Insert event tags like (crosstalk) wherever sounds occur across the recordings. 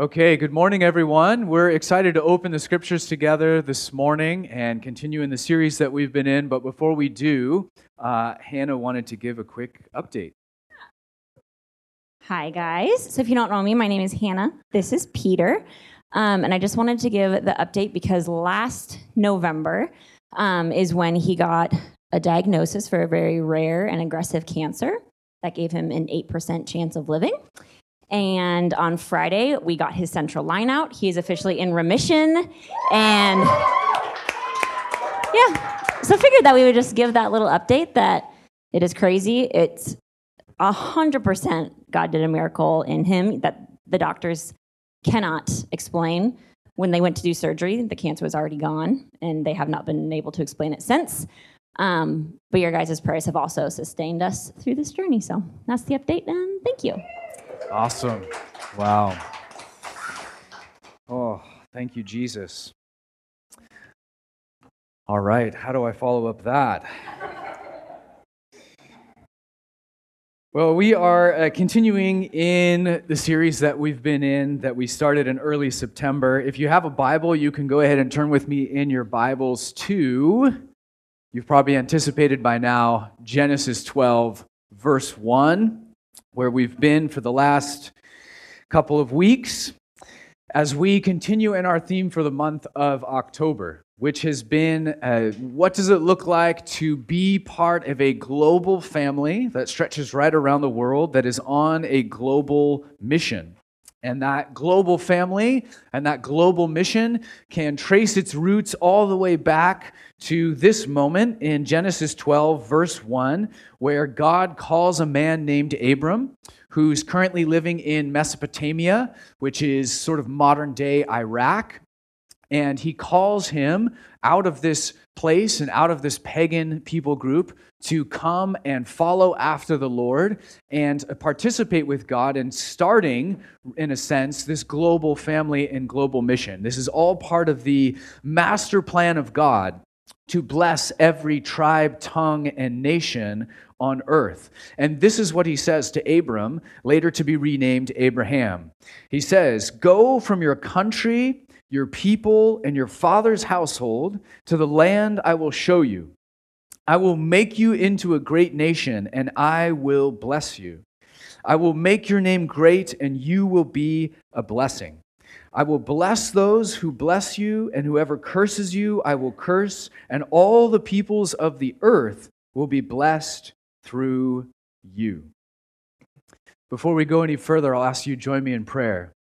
Okay, good morning, everyone. We're excited to open the scriptures together this morning and continue in the series that we've been in. But before we do, uh, Hannah wanted to give a quick update. Hi, guys. So, if you don't know me, my name is Hannah. This is Peter. Um, and I just wanted to give the update because last November um, is when he got a diagnosis for a very rare and aggressive cancer that gave him an 8% chance of living. And on Friday, we got his central line out. He is officially in remission. And yeah, so figured that we would just give that little update that it is crazy. It's 100% God did a miracle in him that the doctors cannot explain. When they went to do surgery, the cancer was already gone, and they have not been able to explain it since. Um, but your guys' prayers have also sustained us through this journey. So that's the update, and thank you. Awesome. Wow. Oh, thank you, Jesus. All right, how do I follow up that? Well, we are uh, continuing in the series that we've been in that we started in early September. If you have a Bible, you can go ahead and turn with me in your Bibles to, you've probably anticipated by now, Genesis 12, verse 1 where we've been for the last couple of weeks as we continue in our theme for the month of October, which has been uh, what does it look like to be part of a global family that stretches right around the world that is on a global mission? And that global family and that global mission can trace its roots all the way back to this moment in Genesis 12, verse 1, where God calls a man named Abram, who's currently living in Mesopotamia, which is sort of modern day Iraq. And he calls him out of this place and out of this pagan people group to come and follow after the Lord and participate with God and starting, in a sense, this global family and global mission. This is all part of the master plan of God to bless every tribe, tongue, and nation on earth. And this is what he says to Abram, later to be renamed Abraham. He says, Go from your country, your people, and your father's household to the land I will show you. I will make you into a great nation, and I will bless you. I will make your name great, and you will be a blessing. I will bless those who bless you, and whoever curses you, I will curse, and all the peoples of the earth will be blessed through you. Before we go any further, I'll ask you to join me in prayer.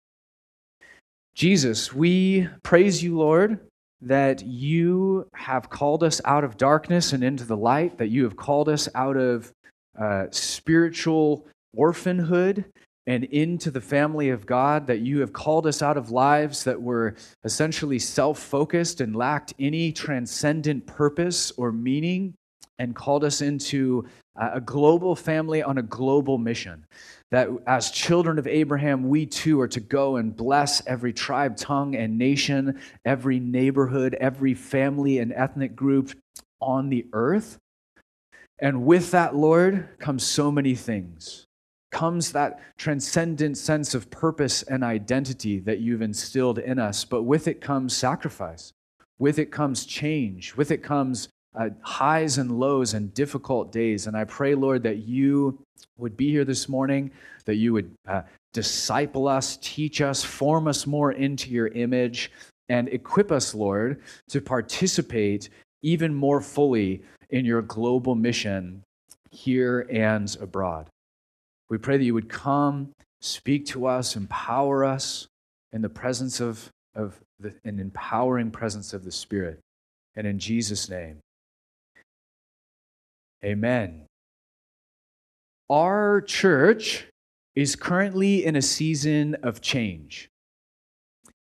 Jesus, we praise you, Lord, that you have called us out of darkness and into the light, that you have called us out of uh, spiritual orphanhood and into the family of God, that you have called us out of lives that were essentially self focused and lacked any transcendent purpose or meaning, and called us into a global family on a global mission. That as children of Abraham, we too are to go and bless every tribe, tongue, and nation, every neighborhood, every family and ethnic group on the earth. And with that, Lord, comes so many things comes that transcendent sense of purpose and identity that you've instilled in us. But with it comes sacrifice, with it comes change, with it comes uh, highs and lows and difficult days. And I pray, Lord, that you would be here this morning, that you would uh, disciple us, teach us, form us more into your image, and equip us, Lord, to participate even more fully in your global mission here and abroad. We pray that you would come, speak to us, empower us in the presence of, of the, an empowering presence of the Spirit. And in Jesus' name, amen. Our church is currently in a season of change.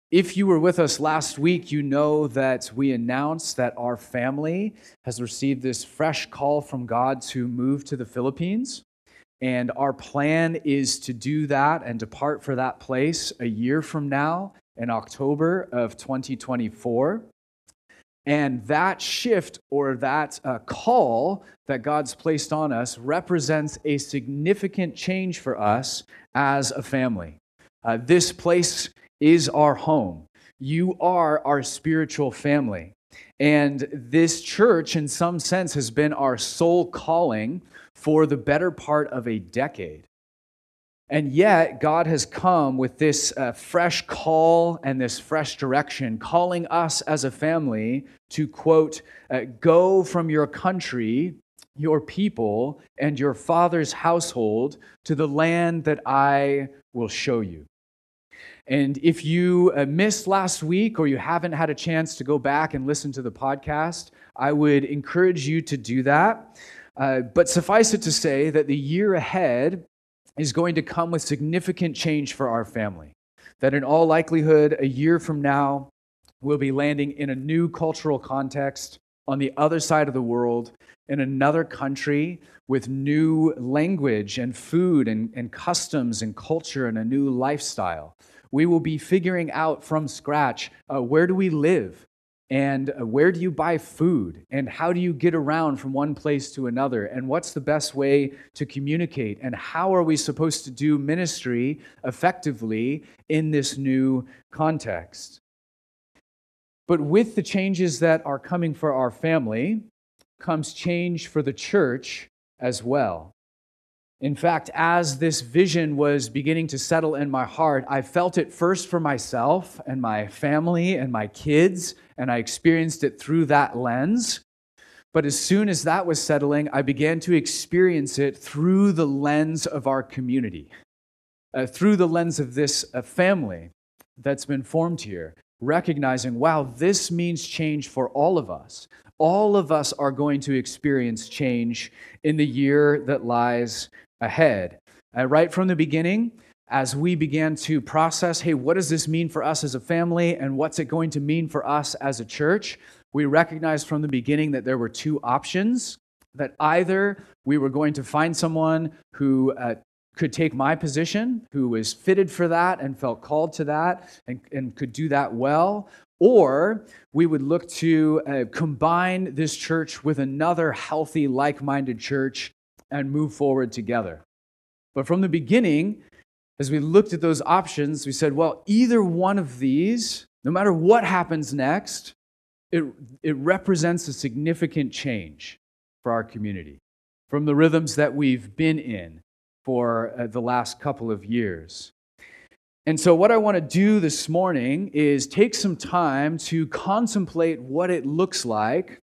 If you were with us last week, you know that we announced that our family has received this fresh call from God to move to the Philippines. And our plan is to do that and depart for that place a year from now in October of 2024. And that shift or that uh, call that God's placed on us represents a significant change for us as a family. Uh, this place is our home. You are our spiritual family. And this church, in some sense, has been our sole calling for the better part of a decade. And yet, God has come with this uh, fresh call and this fresh direction, calling us as a family to, quote, uh, go from your country, your people, and your father's household to the land that I will show you. And if you uh, missed last week or you haven't had a chance to go back and listen to the podcast, I would encourage you to do that. Uh, but suffice it to say that the year ahead is going to come with significant change for our family. That in all likelihood, a year from now, we'll be landing in a new cultural context on the other side of the world, in another country with new language and food and, and customs and culture and a new lifestyle. We will be figuring out from scratch uh, where do we live? And uh, where do you buy food? And how do you get around from one place to another? And what's the best way to communicate? And how are we supposed to do ministry effectively in this new context? But with the changes that are coming for our family comes change for the church as well. In fact, as this vision was beginning to settle in my heart, I felt it first for myself and my family and my kids, and I experienced it through that lens. But as soon as that was settling, I began to experience it through the lens of our community, uh, through the lens of this uh, family that's been formed here, recognizing, wow, this means change for all of us. All of us are going to experience change in the year that lies ahead. Uh, right from the beginning, as we began to process, hey, what does this mean for us as a family and what's it going to mean for us as a church? We recognized from the beginning that there were two options that either we were going to find someone who uh, could take my position, who was fitted for that and felt called to that and, and could do that well, or we would look to uh, combine this church with another healthy, like minded church and move forward together. But from the beginning, as we looked at those options, we said, well, either one of these, no matter what happens next, it, it represents a significant change for our community from the rhythms that we've been in for uh, the last couple of years. And so, what I want to do this morning is take some time to contemplate what it looks like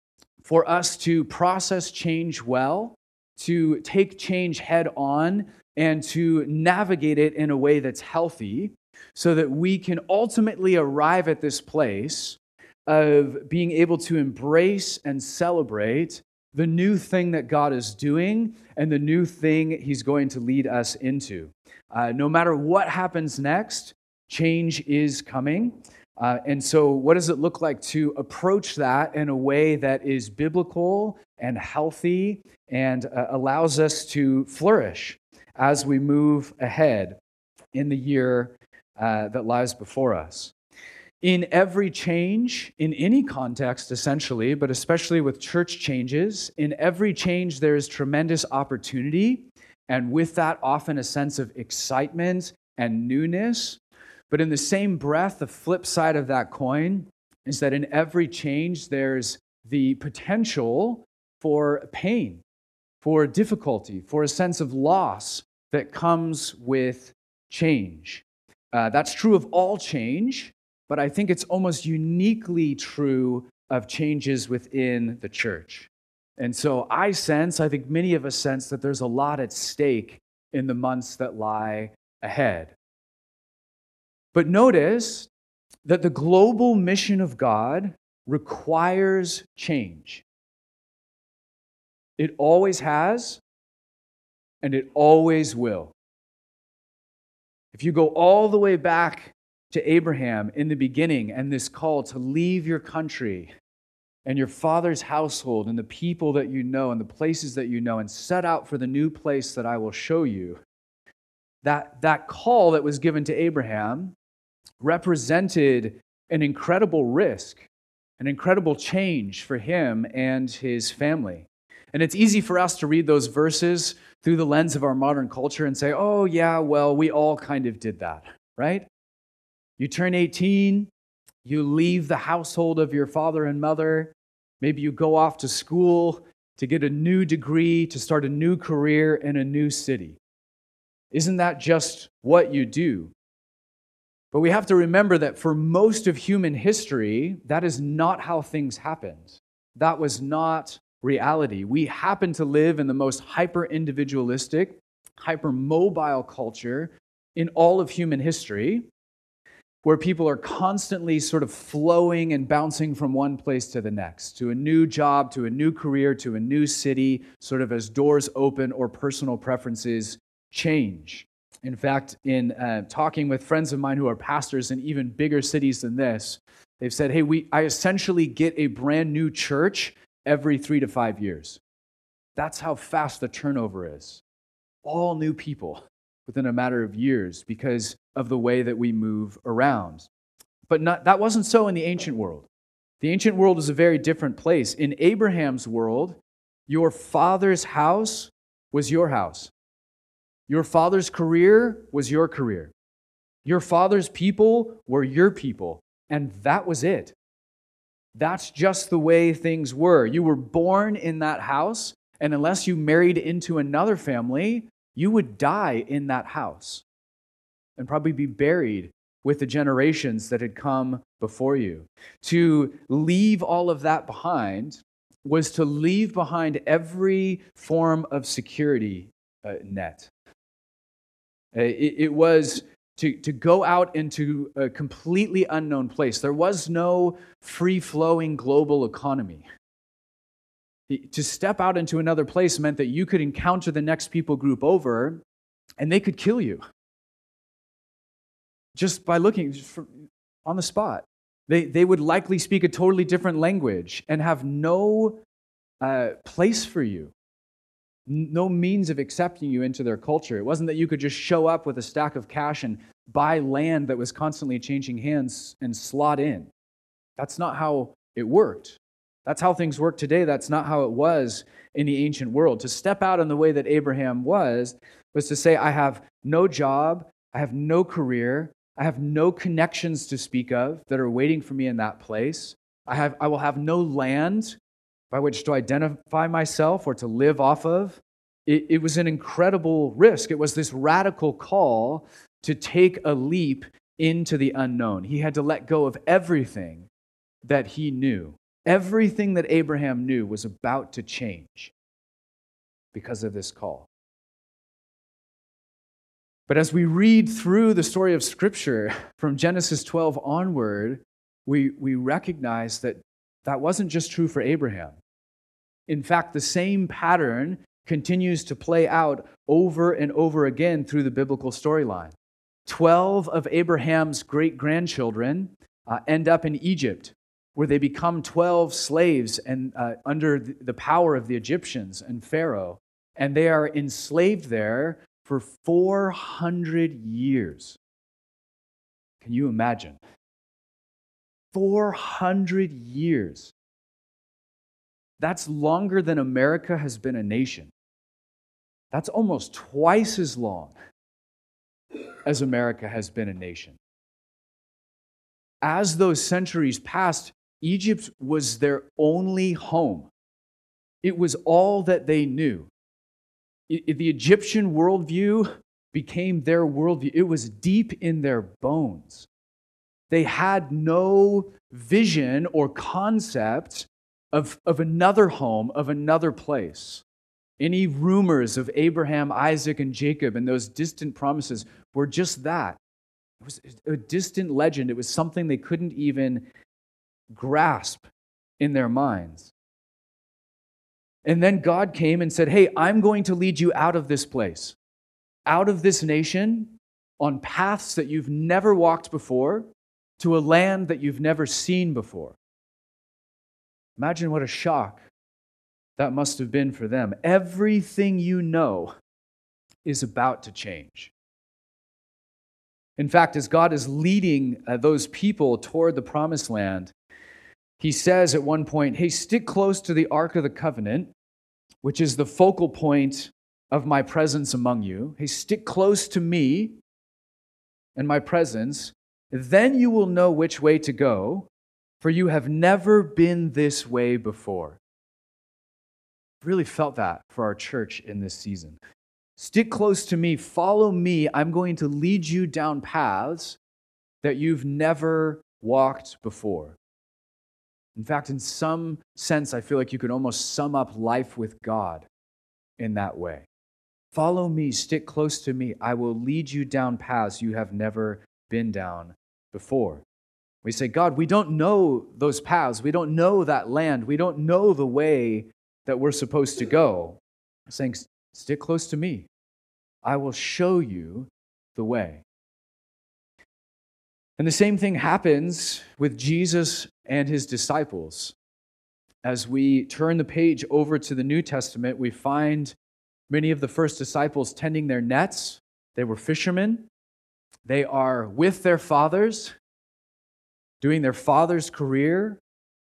for us to process change well to take change head on and to navigate it in a way that's healthy so that we can ultimately arrive at this place of being able to embrace and celebrate the new thing that God is doing and the new thing He's going to lead us into. Uh, no matter what happens next, change is coming. Uh, and so, what does it look like to approach that in a way that is biblical and healthy and uh, allows us to flourish as we move ahead in the year uh, that lies before us? In every change, in any context essentially, but especially with church changes, in every change there is tremendous opportunity, and with that, often a sense of excitement and newness. But in the same breath, the flip side of that coin is that in every change, there's the potential for pain, for difficulty, for a sense of loss that comes with change. Uh, that's true of all change, but I think it's almost uniquely true of changes within the church. And so I sense, I think many of us sense, that there's a lot at stake in the months that lie ahead. But notice that the global mission of God requires change. It always has, and it always will. If you go all the way back to Abraham in the beginning and this call to leave your country and your father's household and the people that you know and the places that you know and set out for the new place that I will show you, that, that call that was given to Abraham represented an incredible risk, an incredible change for him and his family. And it's easy for us to read those verses through the lens of our modern culture and say, oh, yeah, well, we all kind of did that, right? You turn 18, you leave the household of your father and mother. Maybe you go off to school to get a new degree, to start a new career in a new city. Isn't that just what you do? But we have to remember that for most of human history, that is not how things happened. That was not reality. We happen to live in the most hyper individualistic, hyper mobile culture in all of human history, where people are constantly sort of flowing and bouncing from one place to the next, to a new job, to a new career, to a new city, sort of as doors open or personal preferences change. In fact, in uh, talking with friends of mine who are pastors in even bigger cities than this, they've said, hey, we, I essentially get a brand new church every three to five years. That's how fast the turnover is. All new people within a matter of years because of the way that we move around. But not, that wasn't so in the ancient world. The ancient world is a very different place. In Abraham's world, your father's house was your house. Your father's career was your career. Your father's people were your people. And that was it. That's just the way things were. You were born in that house, and unless you married into another family, you would die in that house and probably be buried with the generations that had come before you. To leave all of that behind was to leave behind every form of security uh, net. Uh, it, it was to, to go out into a completely unknown place. There was no free flowing global economy. To step out into another place meant that you could encounter the next people group over and they could kill you just by looking on the spot. They, they would likely speak a totally different language and have no uh, place for you no means of accepting you into their culture. It wasn't that you could just show up with a stack of cash and buy land that was constantly changing hands and slot in. That's not how it worked. That's how things work today. That's not how it was in the ancient world. To step out in the way that Abraham was, was to say, I have no job, I have no career, I have no connections to speak of that are waiting for me in that place. I, have, I will have no land by which to identify myself or to live off of. It, it was an incredible risk. It was this radical call to take a leap into the unknown. He had to let go of everything that he knew. Everything that Abraham knew was about to change because of this call. But as we read through the story of Scripture from Genesis 12 onward, we, we recognize that that wasn't just true for Abraham. In fact, the same pattern continues to play out over and over again through the biblical storyline. Twelve of Abraham's great grandchildren uh, end up in Egypt, where they become 12 slaves and uh, under the power of the Egyptians and Pharaoh. And they are enslaved there for 400 years. Can you imagine? 400 years. That's longer than America has been a nation. That's almost twice as long as America has been a nation. As those centuries passed, Egypt was their only home. It was all that they knew. It, the Egyptian worldview became their worldview. It was deep in their bones. They had no vision or concept of, of another home, of another place. Any rumors of Abraham, Isaac, and Jacob and those distant promises were just that. It was a distant legend. It was something they couldn't even grasp in their minds. And then God came and said, Hey, I'm going to lead you out of this place, out of this nation, on paths that you've never walked before, to a land that you've never seen before. Imagine what a shock that must have been for them. Everything you know is about to change. In fact, as God is leading uh, those people toward the promised land, he says at one point, Hey, stick close to the Ark of the Covenant, which is the focal point of my presence among you. Hey, stick close to me and my presence, then you will know which way to go, for you have never been this way before. Really felt that for our church in this season. Stick close to me, follow me. I'm going to lead you down paths that you've never walked before. In fact, in some sense, I feel like you could almost sum up life with God in that way. Follow me, stick close to me. I will lead you down paths you have never been down before. We say, God, we don't know those paths. We don't know that land. We don't know the way that we're supposed to go. saying, stick close to me. I will show you the way. And the same thing happens with Jesus and his disciples. As we turn the page over to the New Testament, we find many of the first disciples tending their nets. They were fishermen. They are with their fathers, doing their father's career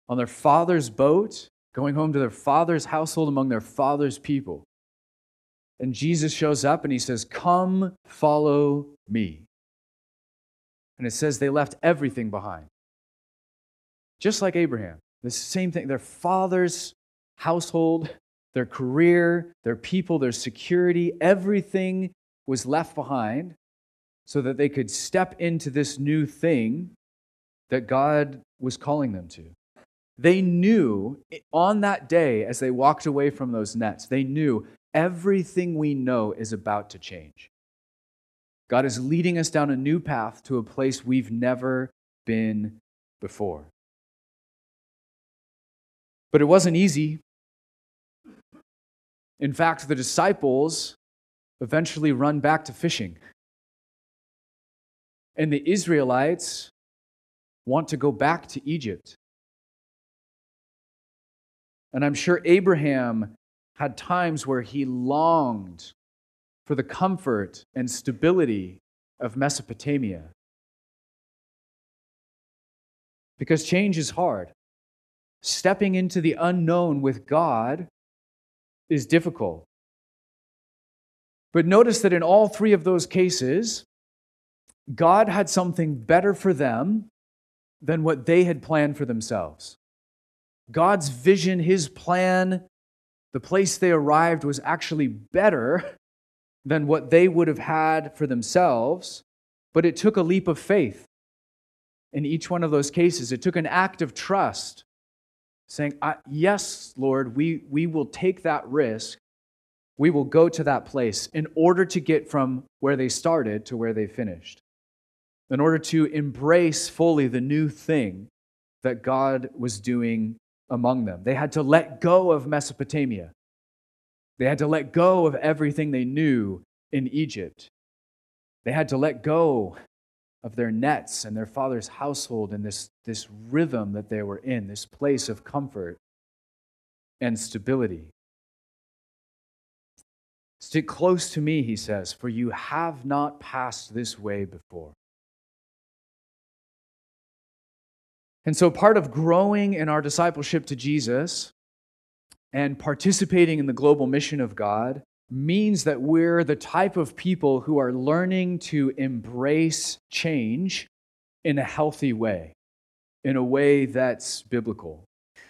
on their father's boat, going home to their father's household among their father's people. And Jesus shows up and he says, Come, follow me. And it says they left everything behind. Just like Abraham. The same thing. Their father's household, their career, their people, their security, everything was left behind so that they could step into this new thing that God was calling them to. They knew on that day, as they walked away from those nets, they knew everything we know is about to change. God is leading us down a new path to a place we've never been before. But it wasn't easy. In fact, the disciples eventually run back to fishing. And the Israelites want to go back to Egypt. And I'm sure Abraham had times where he longed for the comfort and stability of Mesopotamia. Because change is hard. Stepping into the unknown with God is difficult. But notice that in all three of those cases, God had something better for them than what they had planned for themselves. God's vision, his plan, the place they arrived was actually better (laughs) than what they would have had for themselves, but it took a leap of faith. In each one of those cases, it took an act of trust, saying, Yes, Lord, we, we will take that risk. We will go to that place in order to get from where they started to where they finished, in order to embrace fully the new thing that God was doing among them. They had to let go of Mesopotamia. They had to let go of everything they knew in Egypt. They had to let go of their nets and their father's household and this, this rhythm that they were in, this place of comfort and stability. Stick close to me, he says, for you have not passed this way before. And so, part of growing in our discipleship to Jesus and participating in the global mission of God means that we're the type of people who are learning to embrace change in a healthy way, in a way that's biblical.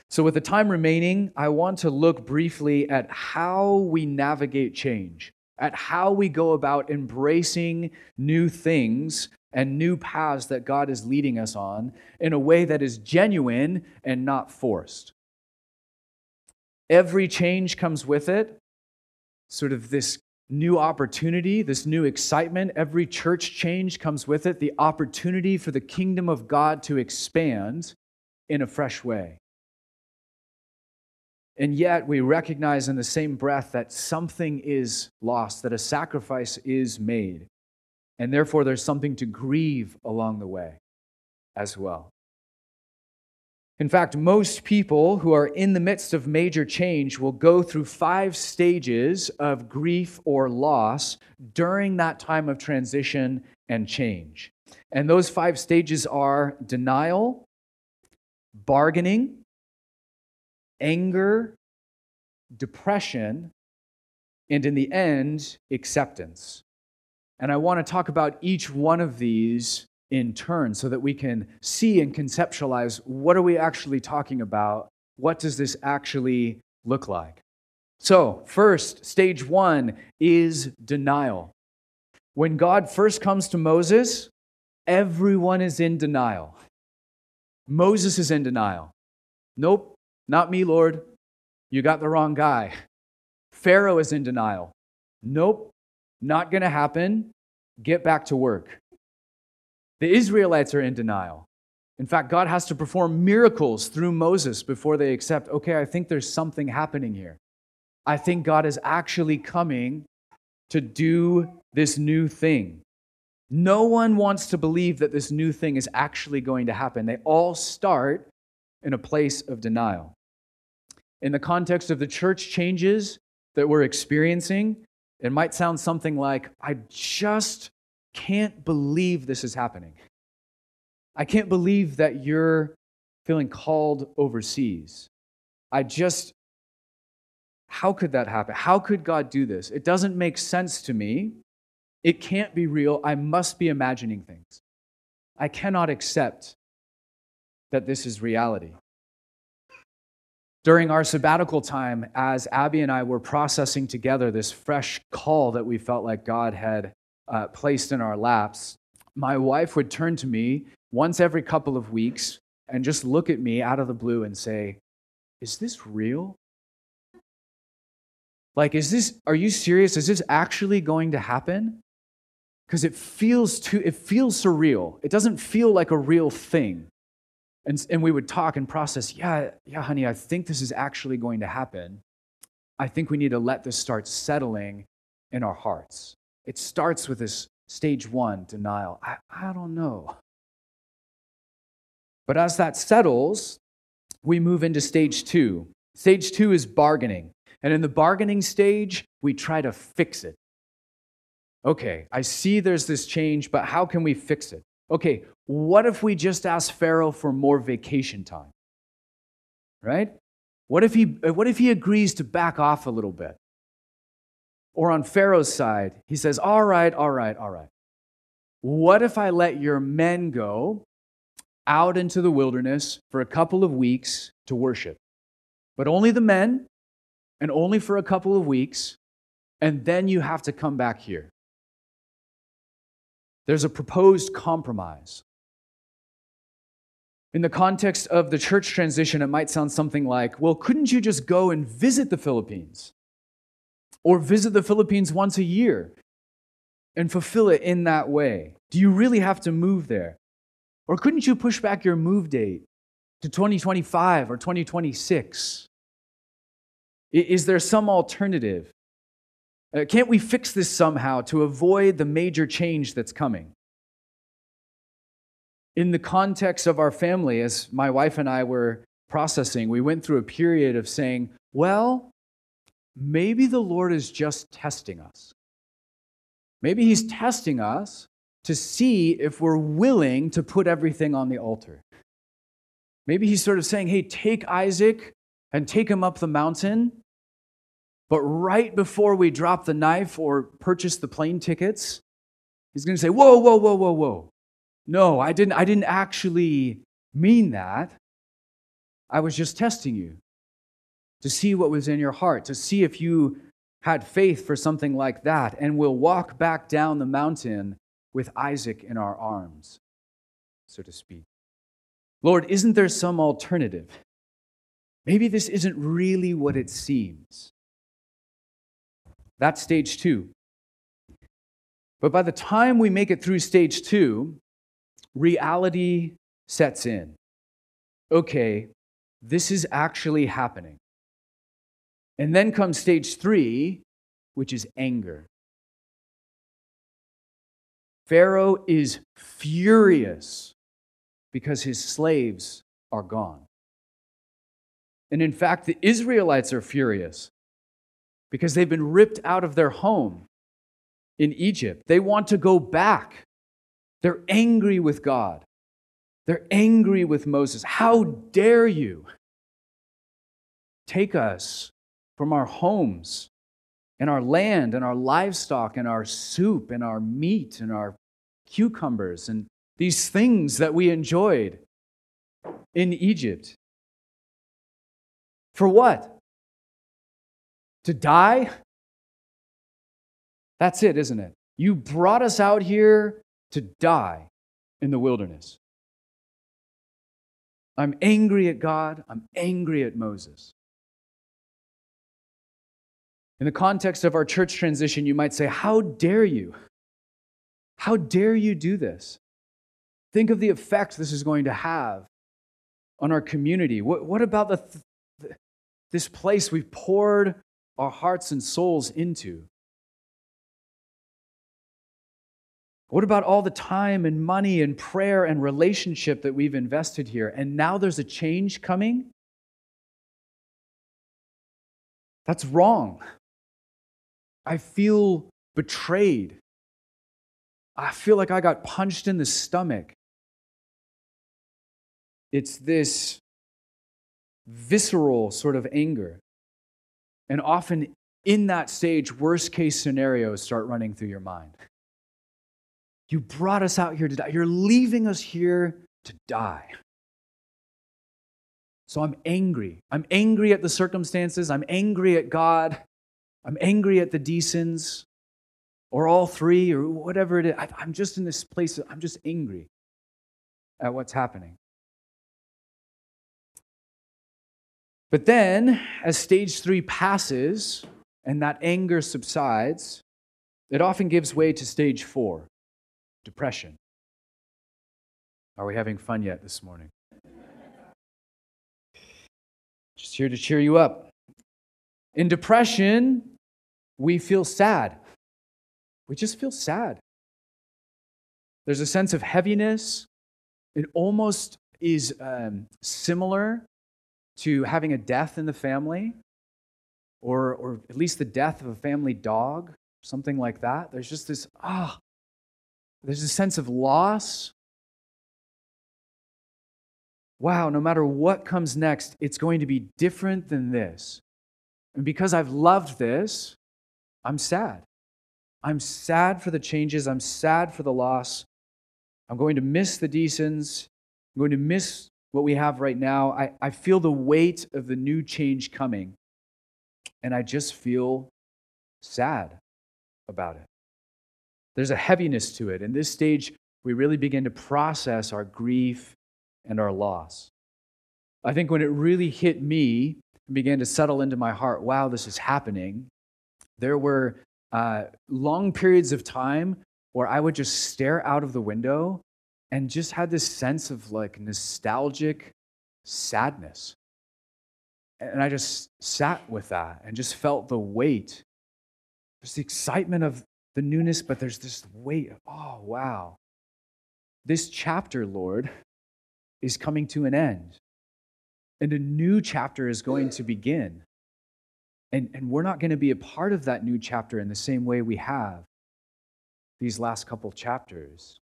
So, with the time remaining, I want to look briefly at how we navigate change, at how we go about embracing new things and new paths that God is leading us on in a way that is genuine and not forced. Every change comes with it, sort of this new opportunity, this new excitement. Every church change comes with it, the opportunity for the kingdom of God to expand in a fresh way. And yet, we recognize in the same breath that something is lost, that a sacrifice is made. And therefore, there's something to grieve along the way as well. In fact, most people who are in the midst of major change will go through five stages of grief or loss during that time of transition and change. And those five stages are denial, bargaining, anger, depression, and in the end, acceptance. And I want to talk about each one of these in turn so that we can see and conceptualize what are we actually talking about? What does this actually look like? So, first, stage one is denial. When God first comes to Moses, everyone is in denial. Moses is in denial. Nope, not me, Lord. You got the wrong guy. Pharaoh is in denial. Nope, not going to happen. Get back to work. The Israelites are in denial. In fact, God has to perform miracles through Moses before they accept, okay, I think there's something happening here. I think God is actually coming to do this new thing. No one wants to believe that this new thing is actually going to happen. They all start in a place of denial. In the context of the church changes that we're experiencing, it might sound something like, I just can't believe this is happening. I can't believe that you're feeling called overseas. I just, how could that happen? How could God do this? It doesn't make sense to me. It can't be real. I must be imagining things. I cannot accept that this is reality. During our sabbatical time, as Abby and I were processing together this fresh call that we felt like God had uh, placed in our laps, my wife would turn to me once every couple of weeks and just look at me out of the blue and say, Is this real? Like, is this, are you serious? Is this actually going to happen? Because it feels too, it feels surreal. It doesn't feel like a real thing. And, and we would talk and process, yeah, yeah, honey, I think this is actually going to happen. I think we need to let this start settling in our hearts. It starts with this stage one denial. I, I don't know. But as that settles, we move into stage two. Stage two is bargaining. And in the bargaining stage, we try to fix it. Okay, I see there's this change, but how can we fix it? Okay, what if we just ask Pharaoh for more vacation time? Right? What if he, what if he agrees to back off a little bit? Or on Pharaoh's side, he says, All right, all right, all right. What if I let your men go out into the wilderness for a couple of weeks to worship? But only the men, and only for a couple of weeks, and then you have to come back here. There's a proposed compromise. In the context of the church transition, it might sound something like, well, couldn't you just go and visit the Philippines? or visit the Philippines once a year and fulfill it in that way? Do you really have to move there? Or couldn't you push back your move date to 2025 or 2026? Is there some alternative? Uh, can't we fix this somehow to avoid the major change that's coming? In the context of our family, as my wife and I were processing, we went through a period of saying, well, maybe the Lord is just testing us. Maybe He's testing us to see if we're willing to put everything on the altar. Maybe He's sort of saying, hey, take Isaac and take him up the mountain. But right before we drop the knife or purchase the plane tickets, He's going to say, whoa, whoa, whoa, whoa, whoa. No, I didn't, I didn't actually mean that. I was just testing you to see what was in your heart, to see if you had faith for something like that, and we'll walk back down the mountain with Isaac in our arms, so to speak. Lord, isn't there some alternative? Maybe this isn't really what it seems. That's stage two. But by the time we make it through stage two, reality sets in. Okay, this is actually happening. And then comes stage three, which is anger. Pharaoh is furious because his slaves are gone. And in fact, the Israelites are furious because they've been ripped out of their home in Egypt. They want to go back. They're angry with God. They're angry with Moses. How dare you take us from our homes and our land and our livestock and our soup and our meat and our cucumbers and these things that we enjoyed in Egypt. For what? To die? That's it, isn't it? You brought us out here to die in the wilderness. I'm angry at God. I'm angry at Moses. In the context of our church transition, you might say, How dare you? How dare you do this? Think of the effect this is going to have on our community. What, what about the, th- this place we've poured our hearts and souls into? What about all the time and money and prayer and relationship that we've invested here? And now there's a change coming? That's wrong. I feel betrayed. I feel like I got punched in the stomach. It's this visceral sort of anger. And often in that stage, worst case scenarios start running through your mind. You brought us out here to die. You're leaving us here to die. So I'm angry. I'm angry at the circumstances. I'm angry at God. I'm angry at the Deasons, or all three, or whatever it is. I'm just in this place, I'm just angry at what's happening. But then, as stage three passes and that anger subsides, it often gives way to stage four depression. Are we having fun yet this morning? Just here to cheer you up. In depression, we feel sad. We just feel sad. There's a sense of heaviness. It almost is um, similar to having a death in the family, or, or at least the death of a family dog, something like that. There's just this, ah, there's a sense of loss. Wow, no matter what comes next, it's going to be different than this. And because I've loved this, I'm sad. I'm sad for the changes. I'm sad for the loss. I'm going to miss the Deasons. I'm going to miss what we have right now. I, I feel the weight of the new change coming, and I just feel sad about it. There's a heaviness to it. In this stage, we really begin to process our grief and our loss. I think when it really hit me and began to settle into my heart, wow, this is happening, there were uh, long periods of time where I would just stare out of the window and just had this sense of like nostalgic sadness. And I just sat with that and just felt the weight. There's the excitement of the newness, but there's this weight. Oh, wow. This chapter, Lord, is coming to an end. And a new chapter is going to begin. And, and we're not going to be a part of that new chapter in the same way we have these last couple chapters.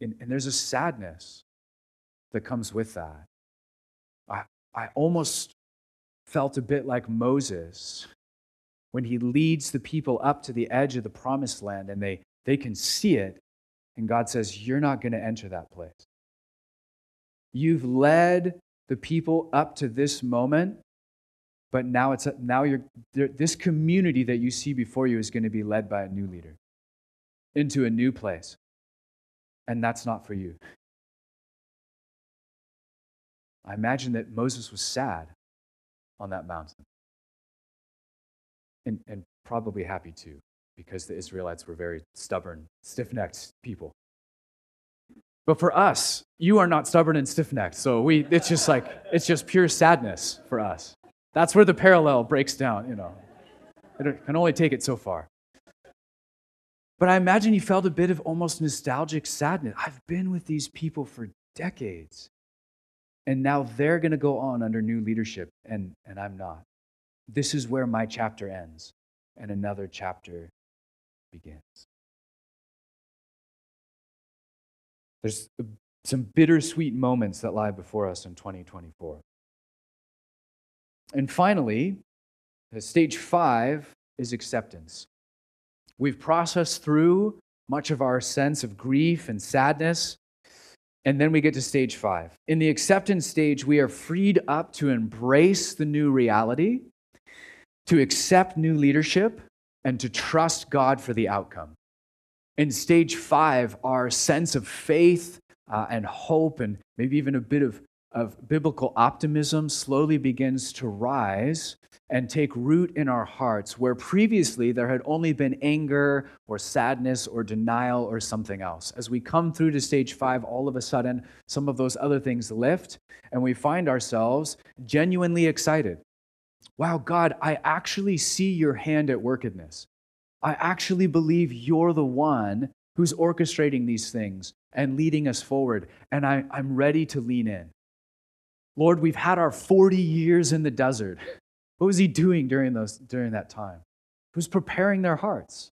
And, and there's a sadness that comes with that. I, I almost felt a bit like Moses when he leads the people up to the edge of the promised land and they, they can see it. And God says, You're not going to enter that place. You've led the people up to this moment, but now it's now you're this community that you see before you is going to be led by a new leader into a new place. And that's not for you. I imagine that Moses was sad on that mountain. And, and probably happy too, because the Israelites were very stubborn, stiff necked people. But for us, you are not stubborn and stiff necked. So we, it's just like, it's just pure sadness for us. That's where the parallel breaks down, you know. It can only take it so far. But I imagine you felt a bit of almost nostalgic sadness. I've been with these people for decades. And now they're going to go on under new leadership, and, and I'm not. This is where my chapter ends, and another chapter begins. There's some bittersweet moments that lie before us in 2024. And finally, stage five is acceptance. We've processed through much of our sense of grief and sadness, and then we get to stage five. In the acceptance stage, we are freed up to embrace the new reality, to accept new leadership, and to trust God for the outcome. In stage five, our sense of faith uh, and hope, and maybe even a bit of, of biblical optimism, slowly begins to rise and take root in our hearts, where previously there had only been anger or sadness or denial or something else. As we come through to stage five, all of a sudden, some of those other things lift, and we find ourselves genuinely excited. Wow, God, I actually see your hand at work in this. I actually believe you're the one who's orchestrating these things and leading us forward, and I, I'm ready to lean in. Lord, we've had our 40 years in the desert. What was he doing during, those, during that time? He was preparing their hearts.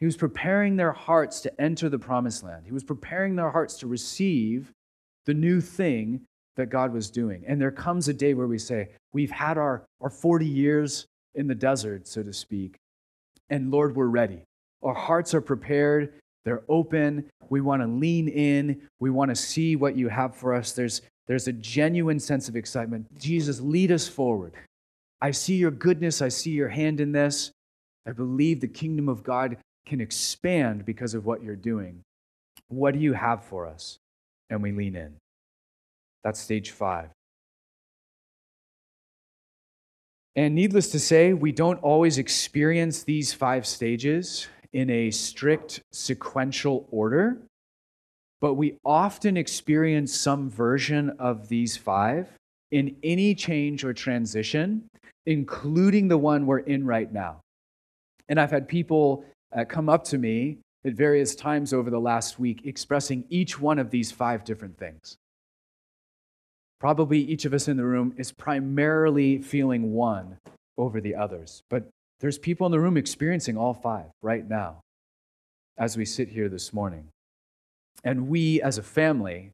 He was preparing their hearts to enter the promised land. He was preparing their hearts to receive the new thing that God was doing. And there comes a day where we say, We've had our, our 40 years in the desert, so to speak, and Lord, we're ready. Our hearts are prepared, they're open. We want to lean in, we want to see what you have for us. There's, there's a genuine sense of excitement. Jesus, lead us forward. I see your goodness. I see your hand in this. I believe the kingdom of God can expand because of what you're doing. What do you have for us? And we lean in. That's stage five. And needless to say, we don't always experience these five stages in a strict sequential order, but we often experience some version of these five in any change or transition including the one we're in right now. And I've had people uh, come up to me at various times over the last week expressing each one of these five different things. Probably each of us in the room is primarily feeling one over the others, but there's people in the room experiencing all five right now as we sit here this morning. And we as a family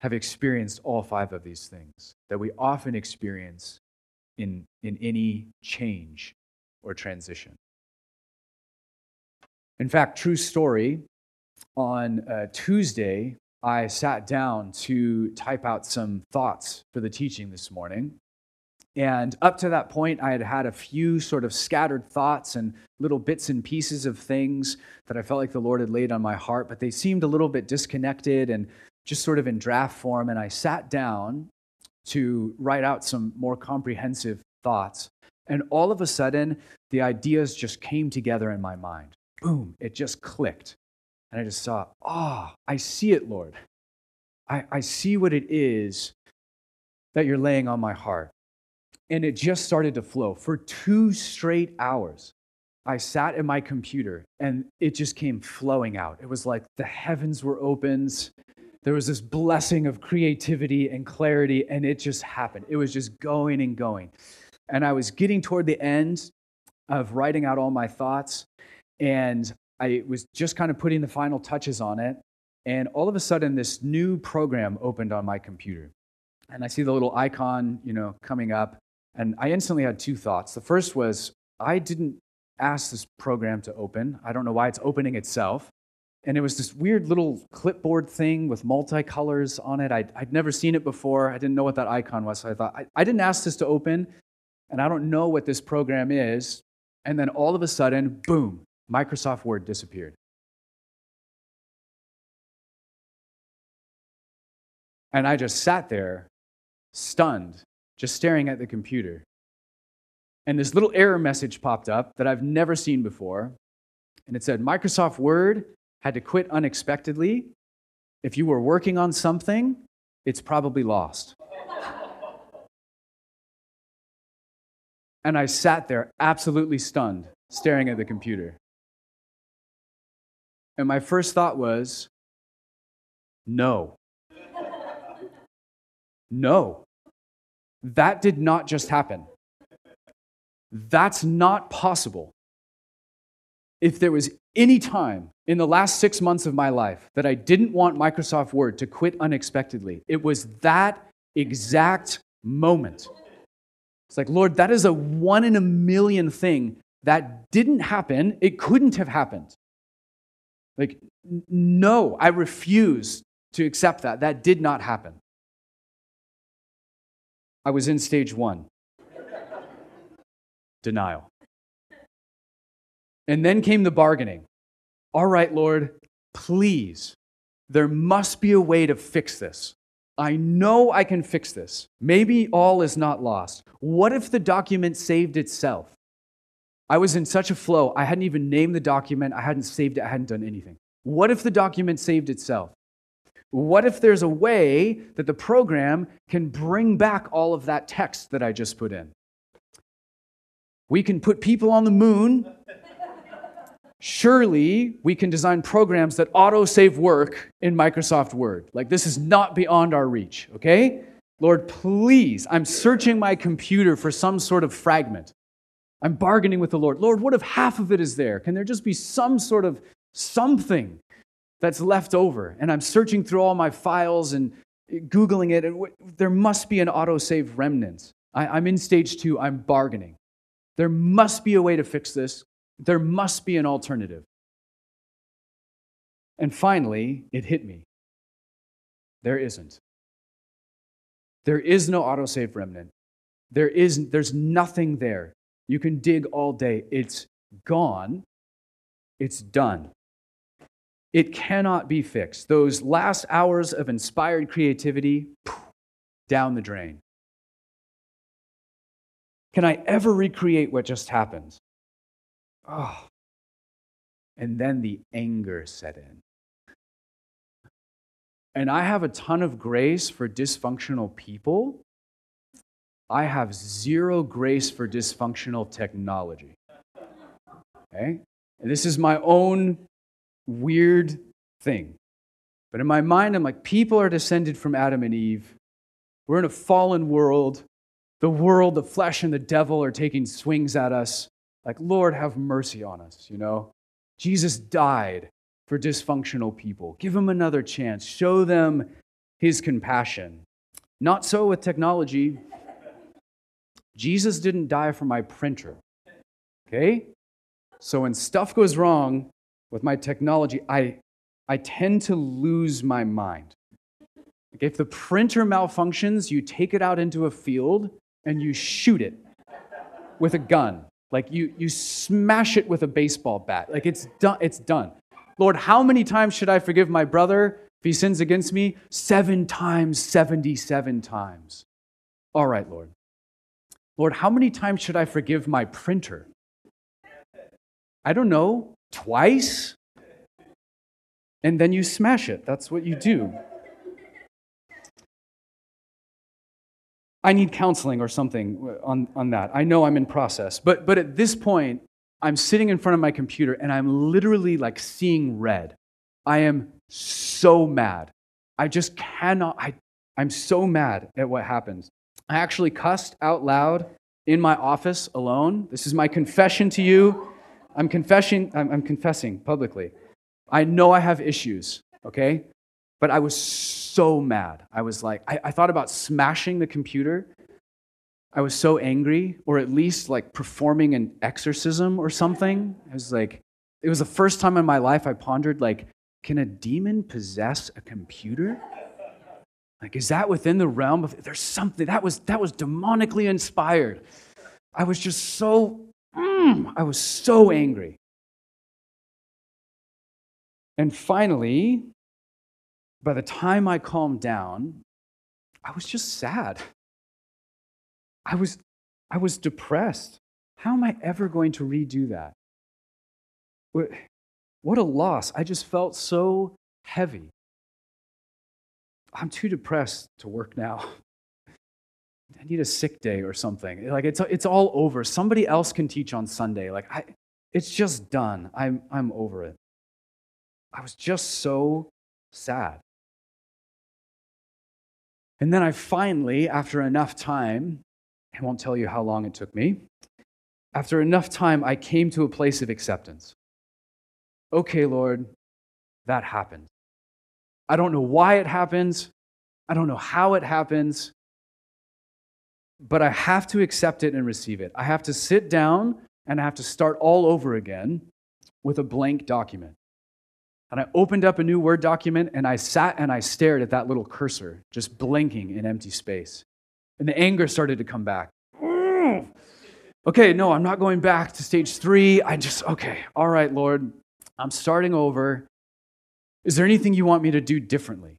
have experienced all five of these things that we often experience in, in any change or transition. In fact, true story, on uh, Tuesday, I sat down to type out some thoughts for the teaching this morning. And up to that point, I had had a few sort of scattered thoughts and little bits and pieces of things that I felt like the Lord had laid on my heart, but they seemed a little bit disconnected and just sort of in draft form. And I sat down to write out some more comprehensive thoughts. And all of a sudden, the ideas just came together in my mind. Boom, it just clicked. And I just saw, ah, oh, I see it, Lord. I, I see what it is that you're laying on my heart. And it just started to flow. For two straight hours, I sat at my computer and it just came flowing out. It was like the heavens were opened there was this blessing of creativity and clarity, and it just happened. It was just going and going. And I was getting toward the end of writing out all my thoughts, and I was just kind of putting the final touches on it. And all of a sudden, this new program opened on my computer. And I see the little icon, you know, coming up. And I instantly had two thoughts. The first was, I didn't ask this program to open. I don't know why it's opening itself and it was this weird little clipboard thing with multicolors on it. I'd, I'd never seen it before. I didn't know what that icon was. So I thought, I, I didn't ask this to open, and I don't know what this program is. And then all of a sudden, boom, Microsoft Word disappeared. And I just sat there, stunned, just staring at the computer. And this little error message popped up that I've never seen before. And it said, Microsoft Word had to quit unexpectedly, if you were working on something, it's probably lost. and I sat there absolutely stunned, staring at the computer. And my first thought was, no. no. That did not just happen. That's not possible. If there was any time in the last six months of my life that I didn't want Microsoft Word to quit unexpectedly. It was that exact moment. It's like, Lord, that is a one in a million thing That didn't happen. It couldn't have happened. Like, no, I refuse to accept that. That did not happen. I was in stage one denial. And then came the bargaining. All right, Lord, please, there must be a way to fix this. I know I can fix this. Maybe all is not lost. What if the document saved itself? I was in such a flow, I hadn't even named the document, I hadn't saved it, I hadn't done anything. What if the document saved itself? What if there's a way that the program can bring back all of that text that I just put in? We can put people on the moon. Surely we can design programs that auto save work in Microsoft Word. Like, this is not beyond our reach, okay? Lord, please, I'm searching my computer for some sort of fragment. I'm bargaining with the Lord. Lord, what if half of it is there? Can there just be some sort of something that's left over? And I'm searching through all my files and Googling it, and there must be an autosave remnant. I, am in stage two, I'm bargaining. There must be a way to fix this. There must be an alternative. And finally, it hit me. There isn't. There is no autosave remnant. There is, there's nothing there. You can dig all day. It's gone. It's done. It cannot be fixed. Those last hours of inspired creativity, down the drain. Can I ever recreate what just happened? Oh. And then the anger set in. And I have a ton of grace for dysfunctional people. I have zero grace for dysfunctional technology. Okay? And this is my own weird thing. But in my mind, I'm like, people are descended from Adam and Eve. We're in a fallen world. The world, the flesh, and the devil are taking swings at us. Like, Lord, have mercy on us, you know? Jesus died for dysfunctional people. Give them another chance. Show them his compassion. Not so with technology. Jesus didn't die for my printer. Okay? So when stuff goes wrong with my technology, I, I tend to lose my mind. Like if the printer malfunctions, you take it out into a field and you shoot it with a gun. Like you, you smash it with a baseball bat. Like it's done. It's done. Lord, how many times should I forgive my brother if he sins against me? Seven times, 77 times. All right, Lord. Lord, how many times should I forgive my printer? I don't know, twice? And then you smash it. That's what you do. I need counseling or something on, on that. I know I'm in process. But, but at this point, I'm sitting in front of my computer and I'm literally like seeing red. I am so mad. I just cannot, I, I'm so mad at what happens. I actually cussed out loud in my office alone. This is my confession to you. I'm confessing, I'm, I'm confessing publicly. I know I have issues, okay? But I was so mad. I was like, I, I thought about smashing the computer. I was so angry, or at least like performing an exorcism or something. I was like, it was the first time in my life I pondered, like, can a demon possess a computer? Like, is that within the realm of there's something that was that was demonically inspired? I was just so mm, I was so angry. And finally, by the time I calmed down, I was just sad. I was, I was depressed. How am I ever going to redo that? What a loss. I just felt so heavy. I'm too depressed to work now. (laughs) I need a sick day or something. Like it's, it's all over. Somebody else can teach on Sunday. Like I, it's just done. I'm, I'm over it. I was just so sad. And then I finally, after enough time, I won't tell you how long it took me, after enough time, I came to a place of acceptance. Okay, Lord, that happened. I don't know why it happens. I don't know how it happens. But I have to accept it and receive it. I have to sit down and I have to start all over again with a blank document. And I opened up a new Word document and I sat and I stared at that little cursor, just blinking in empty space. And the anger started to come back. Mm. Okay, no, I'm not going back to stage three. I just, okay, all right, Lord, I'm starting over. Is there anything you want me to do differently?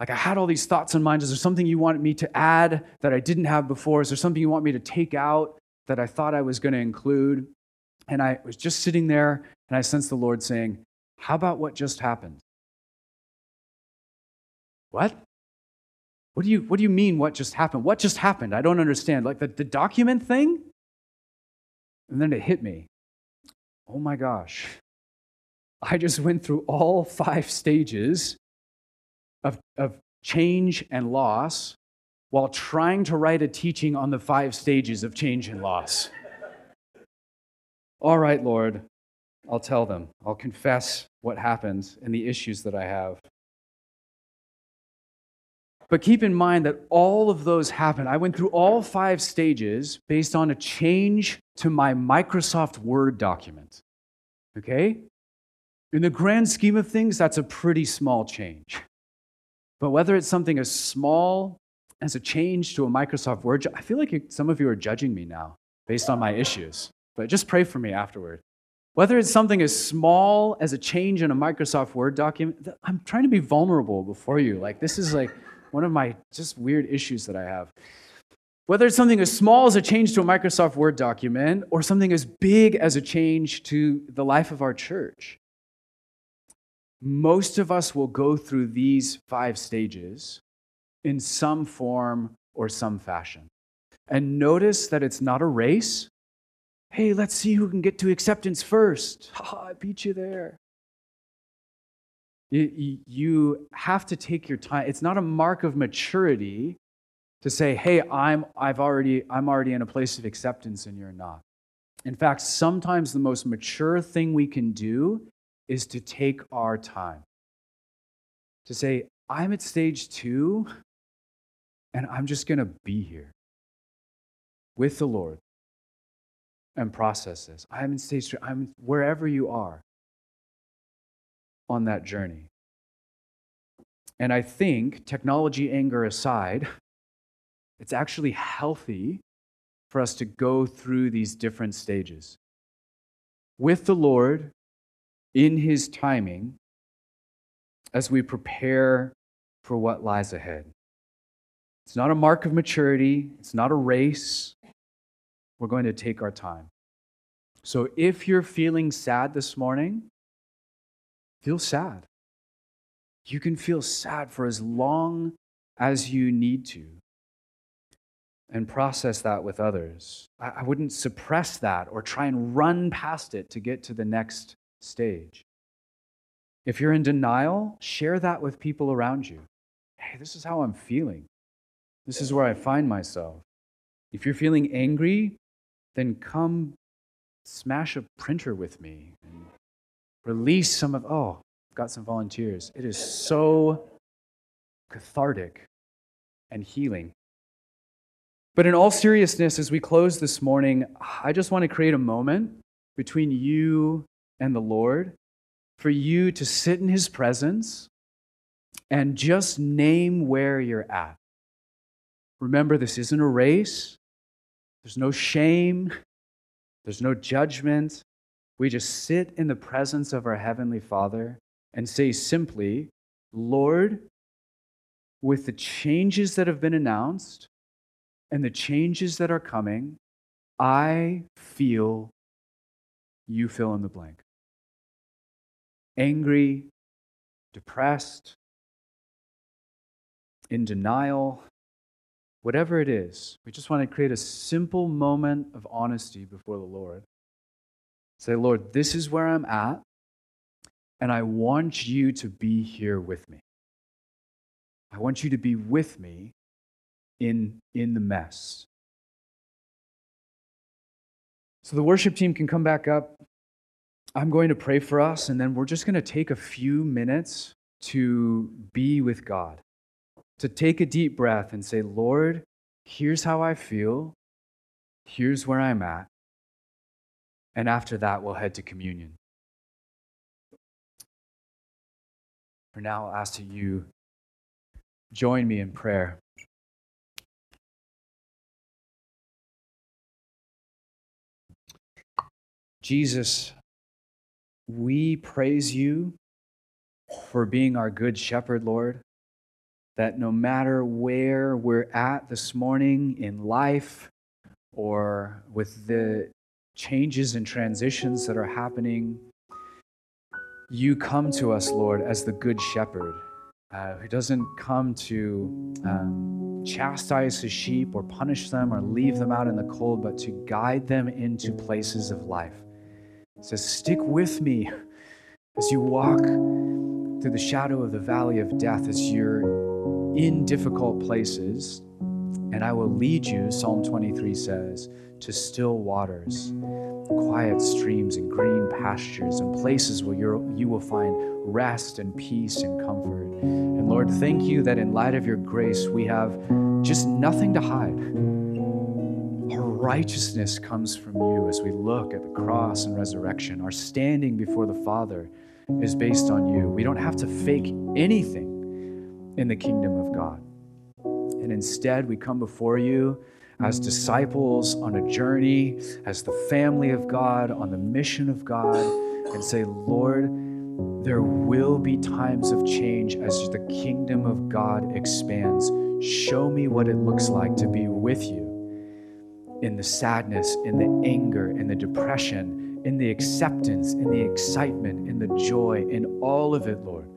Like I had all these thoughts in mind. Is there something you wanted me to add that I didn't have before? Is there something you want me to take out that I thought I was going to include? And I was just sitting there and I sensed the Lord saying, How about what just happened? What? What do you, what do you mean, what just happened? What just happened? I don't understand. Like the, the document thing? And then it hit me. Oh my gosh. I just went through all five stages of, of change and loss while trying to write a teaching on the five stages of change and loss. All right, Lord, I'll tell them. I'll confess what happened and the issues that I have. But keep in mind that all of those happened. I went through all five stages based on a change to my Microsoft Word document. Okay? In the grand scheme of things, that's a pretty small change. But whether it's something as small as a change to a Microsoft Word, I feel like some of you are judging me now based on my issues. But just pray for me afterward. Whether it's something as small as a change in a Microsoft Word document, I'm trying to be vulnerable before you. Like, this is like one of my just weird issues that I have. Whether it's something as small as a change to a Microsoft Word document or something as big as a change to the life of our church, most of us will go through these five stages in some form or some fashion. And notice that it's not a race. Hey, let's see who can get to acceptance first. (laughs) I beat you there. You have to take your time. It's not a mark of maturity to say, hey, I'm, I've already, I'm already in a place of acceptance and you're not. In fact, sometimes the most mature thing we can do is to take our time. To say, I'm at stage two and I'm just going to be here with the Lord and process this. I'm in stage three. I'm wherever you are on that journey. And I think, technology anger aside, it's actually healthy for us to go through these different stages with the Lord in His timing as we prepare for what lies ahead. It's not a mark of maturity, it's not a race. We're going to take our time. So if you're feeling sad this morning, Feel sad. You can feel sad for as long as you need to and process that with others. I, wouldn't suppress that or try and run past it to get to the next stage. If you're in denial, share that with people around you. Hey, this is how I'm feeling. This is where I find myself. If you're feeling angry, then come smash a printer with me and release some of, oh, I've got some volunteers. It is so cathartic and healing. But in all seriousness, as we close this morning, I just want to create a moment between you and the Lord for you to sit in His presence and just name where you're at. Remember, this isn't a race, there's no shame, there's no judgment. We just sit in the presence of our Heavenly Father and say simply, Lord, with the changes that have been announced and the changes that are coming, I feel you fill in the blank. Angry, depressed, in denial, whatever it is, we just want to create a simple moment of honesty before the Lord. Say, Lord, this is where I'm at, and I want you to be here with me. I want you to be with me in, in the mess. So the worship team can come back up. I'm going to pray for us, and then we're just going to take a few minutes to be with God, to take a deep breath and say, Lord, here's how I feel, here's where I'm at. And after that, we'll head to communion. For now, I'll ask that you join me in prayer. Jesus, we praise you for being our good shepherd, Lord. That no matter where we're at this morning in life or with the changes and transitions that are happening, you come to us, Lord, as the good shepherd uh, who doesn't come to um, chastise his sheep or punish them or leave them out in the cold, but to guide them into places of life. It says, Stick with me as you walk through the shadow of the valley of death, as you're in difficult places, and I will lead you, Psalm 23 says, to still waters, quiet streams, and green pastures, and places where you will find rest and peace and comfort. And Lord, thank you that in light of your grace, we have just nothing to hide. Righteousness comes from you as we look at the cross and resurrection. Our standing before the Father is based on you. We don't have to fake anything in the kingdom of God. And instead, we come before you as disciples on a journey, as the family of God on the mission of God, and say, Lord, there will be times of change as the kingdom of God expands. Show me what it looks like to be with you in the sadness, in the anger, in the depression, in the acceptance, in the excitement, in the joy, in all of it, Lord.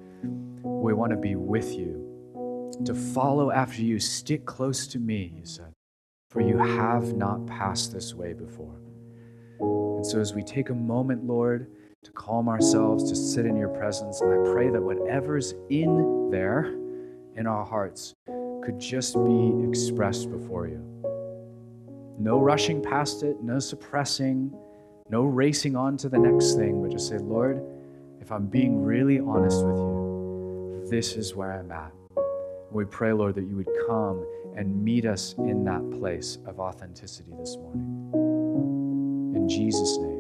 We want to be with you, to follow after you. Stick close to me, you said, for you have not passed this way before. And so, as we take a moment, Lord, to calm ourselves, to sit in your presence, I pray that whatever's in there in our hearts could just be expressed before you. No rushing past it, no suppressing, no racing on to the next thing, but just say, Lord, if I'm being really honest with you, this is where I'm at. We pray, Lord, that you would come and meet us in that place of authenticity this morning. In Jesus' name.